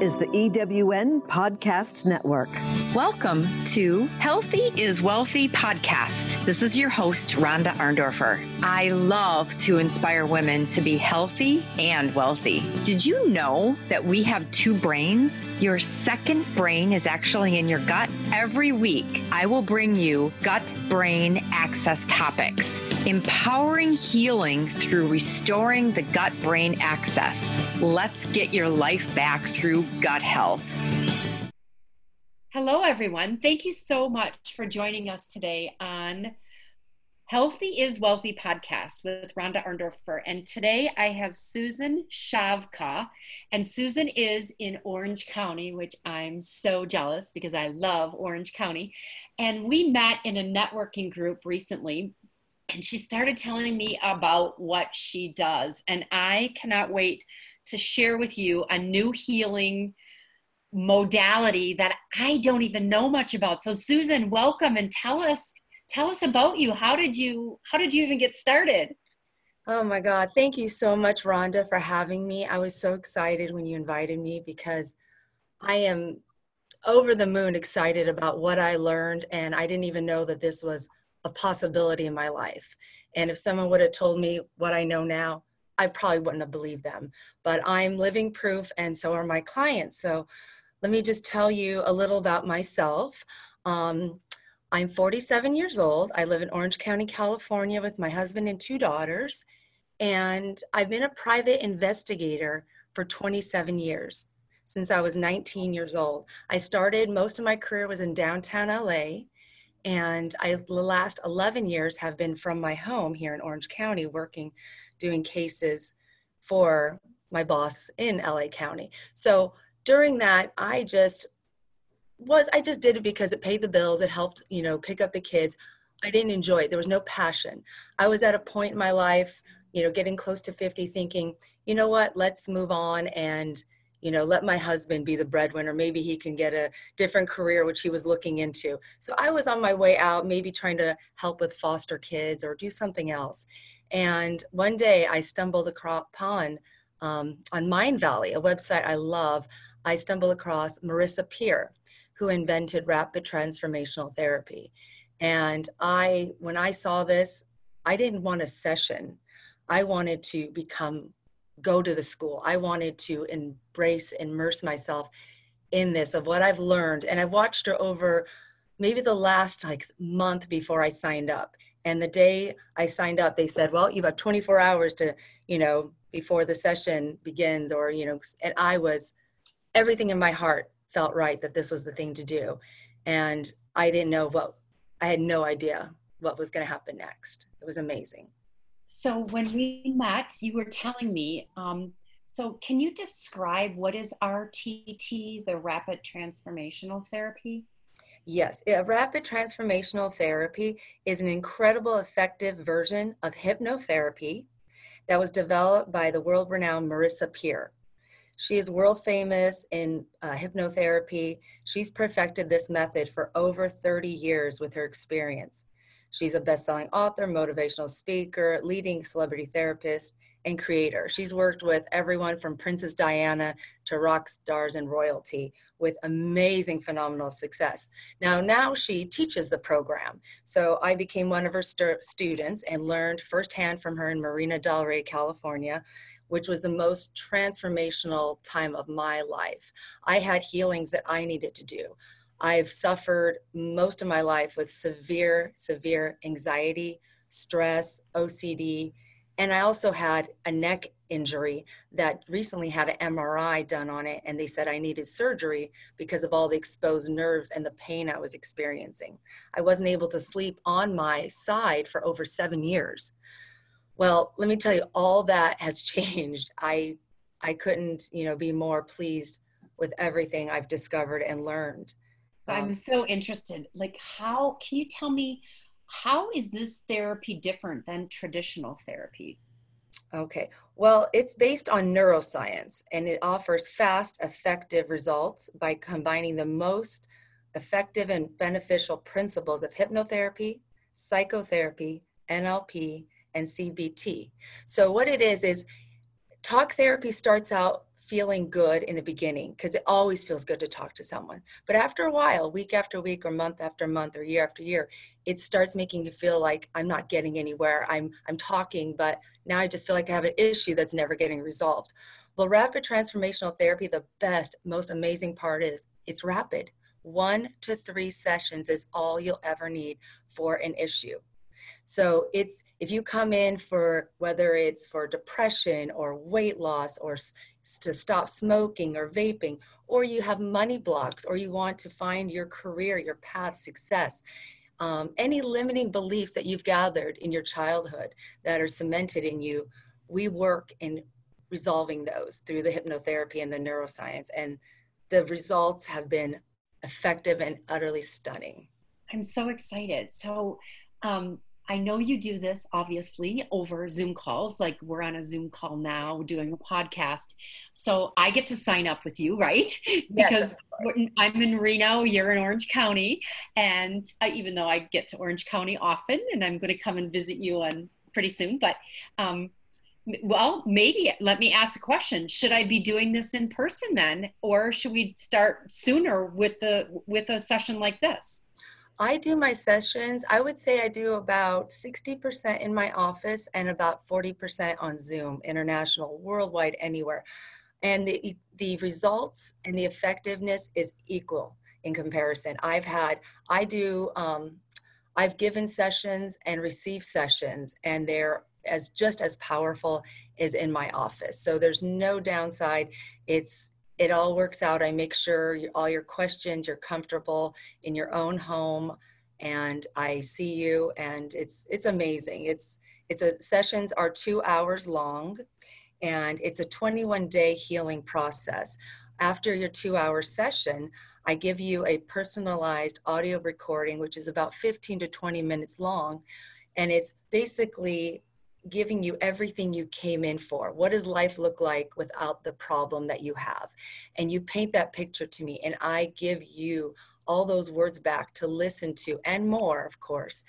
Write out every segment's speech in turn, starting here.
is the EWN Podcast Network. Welcome to Healthy is Wealthy podcast. This is your host, Rhonda Arndorfer. I love to inspire women to be healthy and wealthy. Did you know that we have two brains? Your second brain is actually in your gut. Every week, I will bring you gut brain axis topics, empowering healing through restoring the gut brain axis. Let's get your life back through gut health. Hello, everyone. Thank you so much for joining us today on Healthy is Wealthy podcast with Rhonda Arndorfer. And today I have Susan Cavka. And Susan is in Orange County, which I'm so jealous because I love Orange County. And we met in a networking group recently. And she started telling me about what she does. And I cannot wait to share with you a new healing modality that I don't even know much about. So Susan, welcome and tell us tell us about you. How did you how did you even get started? Oh my God. Thank you so much, Rhonda, for having me. I was so excited when you invited me because I am over the moon excited about what I learned, and I didn't even know that this was a possibility in my life. And if someone would have told me what I know now, I probably wouldn't have believed them. But I'm living proof, and so are my clients. So let me just tell you a little about myself. Um, I'm 47 years old. I live in Orange County, California with my husband and two daughters. And I've been a private investigator for 27 years since I was 19 years old. I started, most of my career was in downtown LA. And I, the last 11 years have been from my home here in Orange County, working, doing cases for my boss in LA County. So during that, I just was, I just did it because it paid the bills. It helped, you know, pick up the kids. I didn't enjoy it. There was no passion. I was at a point in my life, you know, getting close to 50, thinking, you know what, let's move on and, you know, let my husband be the breadwinner. Maybe he can get a different career, which he was looking into. So I was on my way out, maybe trying to help with foster kids or do something else. And one day I stumbled upon um, on Mindvalley, a website I love, I stumbled across Marissa Peer, who invented rapid transformational therapy. And I, when I saw this, I didn't want a session. I wanted to become, go to the school. I wanted to embrace, immerse myself in this of what I've learned. And I've watched her over maybe the last like month before I signed up. And the day I signed up, they said, well, you have 24 hours to, you know, before the session begins or, you know, and I was everything in my heart felt right that this was the thing to do. And I didn't know what, I had no idea what was going to happen next. It was amazing. So when we met, you were telling me, um, so can you describe what is RTT, the rapid transformational therapy? Yes, rapid transformational therapy is an incredible effective version of hypnotherapy that was developed by the world renowned Marissa Peer. She is world famous in uh, hypnotherapy. She's perfected this method for over 30 years with her experience. She's a best selling author, motivational speaker, leading celebrity therapist, and creator. She's worked with everyone from Princess Diana to rock stars and royalty with amazing, phenomenal success. Now, now she teaches the program. So I became one of her st- students and learned firsthand from her in Marina Del Rey, California, which was the most transformational time of my life. I had healings that I needed to do. I've suffered most of my life with severe, severe anxiety, stress, OCD, and I also had a neck injury that recently had an MRI done on it, and they said I needed surgery because of all the exposed nerves and the pain I was experiencing. I wasn't able to sleep on my side for over seven years. Well, let me tell you, all that has changed. I I couldn't, you know, be more pleased with everything I've discovered and learned. So um, I'm so interested. Like, how can you tell me how is this therapy different than traditional therapy? Okay, well, it's based on neuroscience and it offers fast, effective results by combining the most effective and beneficial principles of hypnotherapy, psychotherapy, NLP, and CBT. So, what it is, is talk therapy starts out feeling good in the beginning because it always feels good to talk to someone. But after a while, week after week or month after month or year after year, it starts making you feel like I'm not getting anywhere. I'm I'm talking, but now I just feel like I have an issue that's never getting resolved. Well, rapid transformational therapy, the best, most amazing part is it's rapid. One to three sessions is all you'll ever need for an issue. So it's if you come in for whether it's for depression or weight loss or to stop smoking or vaping, or you have money blocks, or you want to find your career, your path, success. Um, any limiting beliefs that you've gathered in your childhood that are cemented in you, we work in resolving those through the hypnotherapy and the neuroscience. And the results have been effective and utterly stunning. I'm so excited. So, um, I know you do this obviously over Zoom calls, like we're on a Zoom call now doing a podcast. So I get to sign up with you, right? because yes, I'm in Reno, you're in Orange County. And I, even though I get to Orange County often, and I'm going to come and visit you on pretty soon, but um, well, maybe let me ask a question. Should I be doing this in person then, or should we start sooner with the with a session like this? I do my sessions, I would say I do about 60% in my office and about 40% on Zoom, international, worldwide, anywhere. And the, the results and the effectiveness is equal in comparison. I've had, I do, um, I've given sessions and received sessions, and they're as just as powerful as in my office. So there's no downside. It's it all works out. I make sure you, all your questions, you're comfortable in your own home and I see you and it's, it's amazing. It's, it's a sessions are two hours long and it's a 21 day healing process. After your two hour session, I give you a personalized audio recording, which is about 15 to 20 minutes long. And it's basically giving you everything you came in for. What does life look like without the problem that you have? And you paint that picture to me, and I give you all those words back to listen to and more, of course.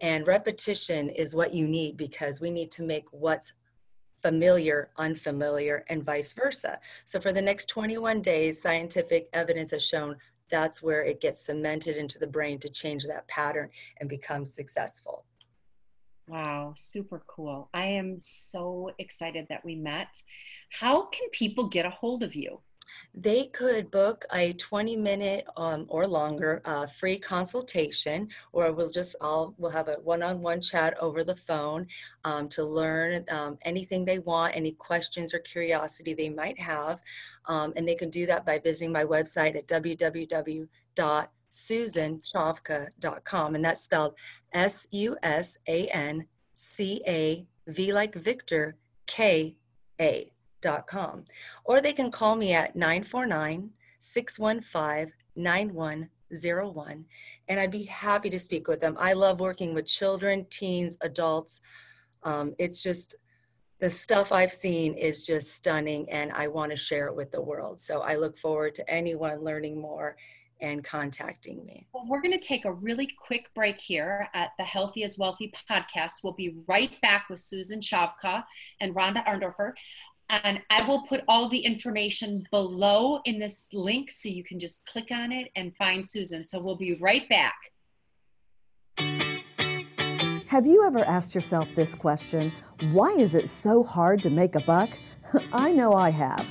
And repetition is what you need because we need to make what's familiar unfamiliar and vice versa. So for the next 21 days, scientific evidence has shown that's where it gets cemented into the brain to change that pattern and become successful. Wow, super cool. I am so excited that we met. How can people get a hold of you? They could book a 20 minute um, or longer uh, free consultation, or we'll just all we'll have a one-on-one chat over the phone um, to learn um, anything they want, any questions or curiosity they might have, um, and they can do that by visiting my website at www.susancavka.com, and that's spelled S U S A N C A V like Victor K A dot com. Or they can call me at 949 615 9101 and I'd be happy to speak with them. I love working with children, teens, adults. Um, it's just the stuff I've seen is just stunning and I want to share it with the world. So I look forward to anyone learning more and contacting me. Well, we're going to take a really quick break here at the Healthy as Wealthy podcast. We'll be right back with Susan Cavka and Rhonda Arndorfer. And I will put all the information below in this link so you can just click on it and find Susan. So we'll be right back. Have you ever asked yourself this question? Why is it so hard to make a buck? I know I have.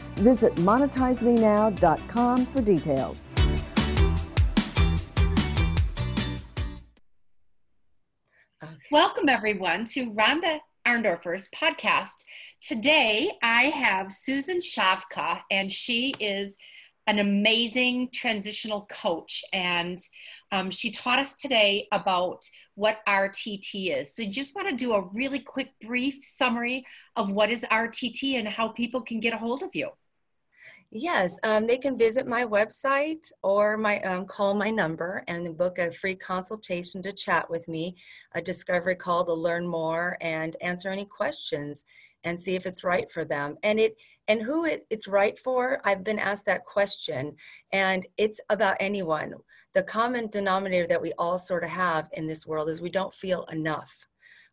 Visit monetizemenow.com for details. Okay. Welcome, everyone, to Rhonda Arndorfer's podcast. Today, I have Susan Cavka, and she is an amazing transitional coach. And um, she taught us today about what RTT is. So, just want to do a really quick, brief summary of what is RTT and how people can get a hold of you. Yes, um, they can visit my website or my um, call my number and book a free consultation to chat with me, a discovery call to learn more and answer any questions and see if it's right for them. And it and who it, it's right for, I've been asked that question, and it's about anyone. The common denominator that we all sort of have in this world is we don't feel enough.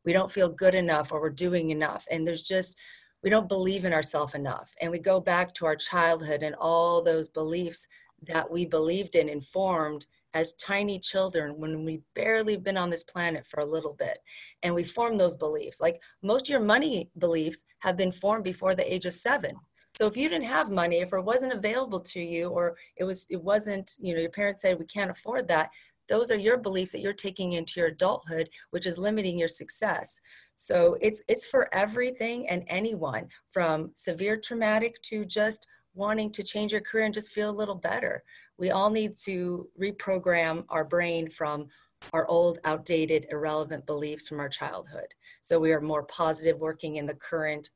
We don't feel good enough or we're doing enough. And there's just we don't believe in ourselves enough. And we go back to our childhood and all those beliefs that we believed in and formed as tiny children when we barely been on this planet for a little bit. And we form those beliefs. Like most of your money beliefs have been formed before the age of seven. So if you didn't have money, if it wasn't available to you, or it was it wasn't, you know, your parents said we can't afford that, those are your beliefs that you're taking into your adulthood, which is limiting your success. So it's it's for everything and anyone from severe traumatic to just wanting to change your career and just feel a little better. We all need to reprogram our brain from our old, outdated, irrelevant beliefs from our childhood. So we are more positive working in the current,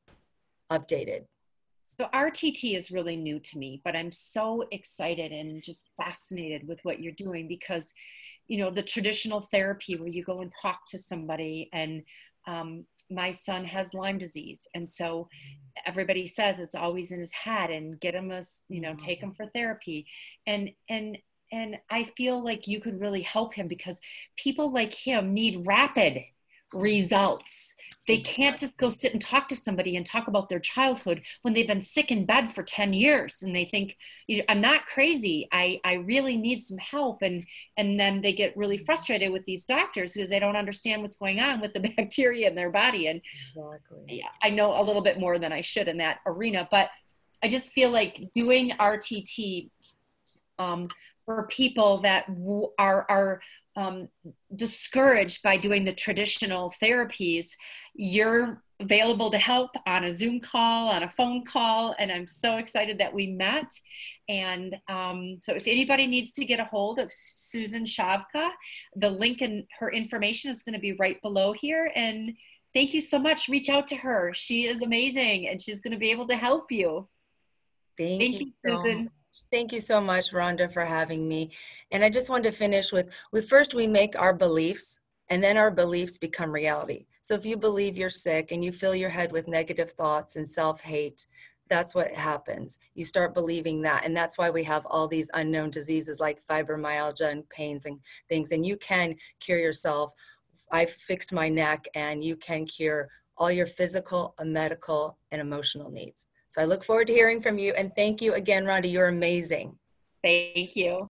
updated. So RTT is really new to me, but I'm so excited and just fascinated with what you're doing because, you know, the traditional therapy where you go and talk to somebody and um, my son has Lyme disease, and so everybody says it's always in his head, and get him a, you know, take him for therapy, and and and I feel like you could really help him because people like him need rapid results. They can't just go sit and talk to somebody and talk about their childhood when they've been sick in bed for 10 years and they think, you know, I'm not crazy. I, I really need some help. And, and then they get really frustrated with these doctors because they don't understand what's going on with the bacteria in their body. And exactly. yeah, I know a little bit more than I should in that arena, but I just feel like doing RTT um, for people that are, are um, discouraged by doing the traditional therapies, you're available to help on a Zoom call, on a phone call, and I'm so excited that we met. And um, so, if anybody needs to get a hold of Susan Cavka, the link and her information is going to be right below here. And thank you so much. Reach out to her. She is amazing, and she's going to be able to help you. Thank, thank you, you Susan. Thank you so much, Rhonda, for having me. And I just wanted to finish with, with first we make our beliefs and then our beliefs become reality. So if you believe you're sick and you fill your head with negative thoughts and self-hate, that's what happens. You start believing that. And that's why we have all these unknown diseases like fibromyalgia and pains and things. And you can cure yourself. I fixed my neck and you can cure all your physical, medical, and emotional needs. So I look forward to hearing from you. And thank you again, Rhonda. You're amazing. Thank you.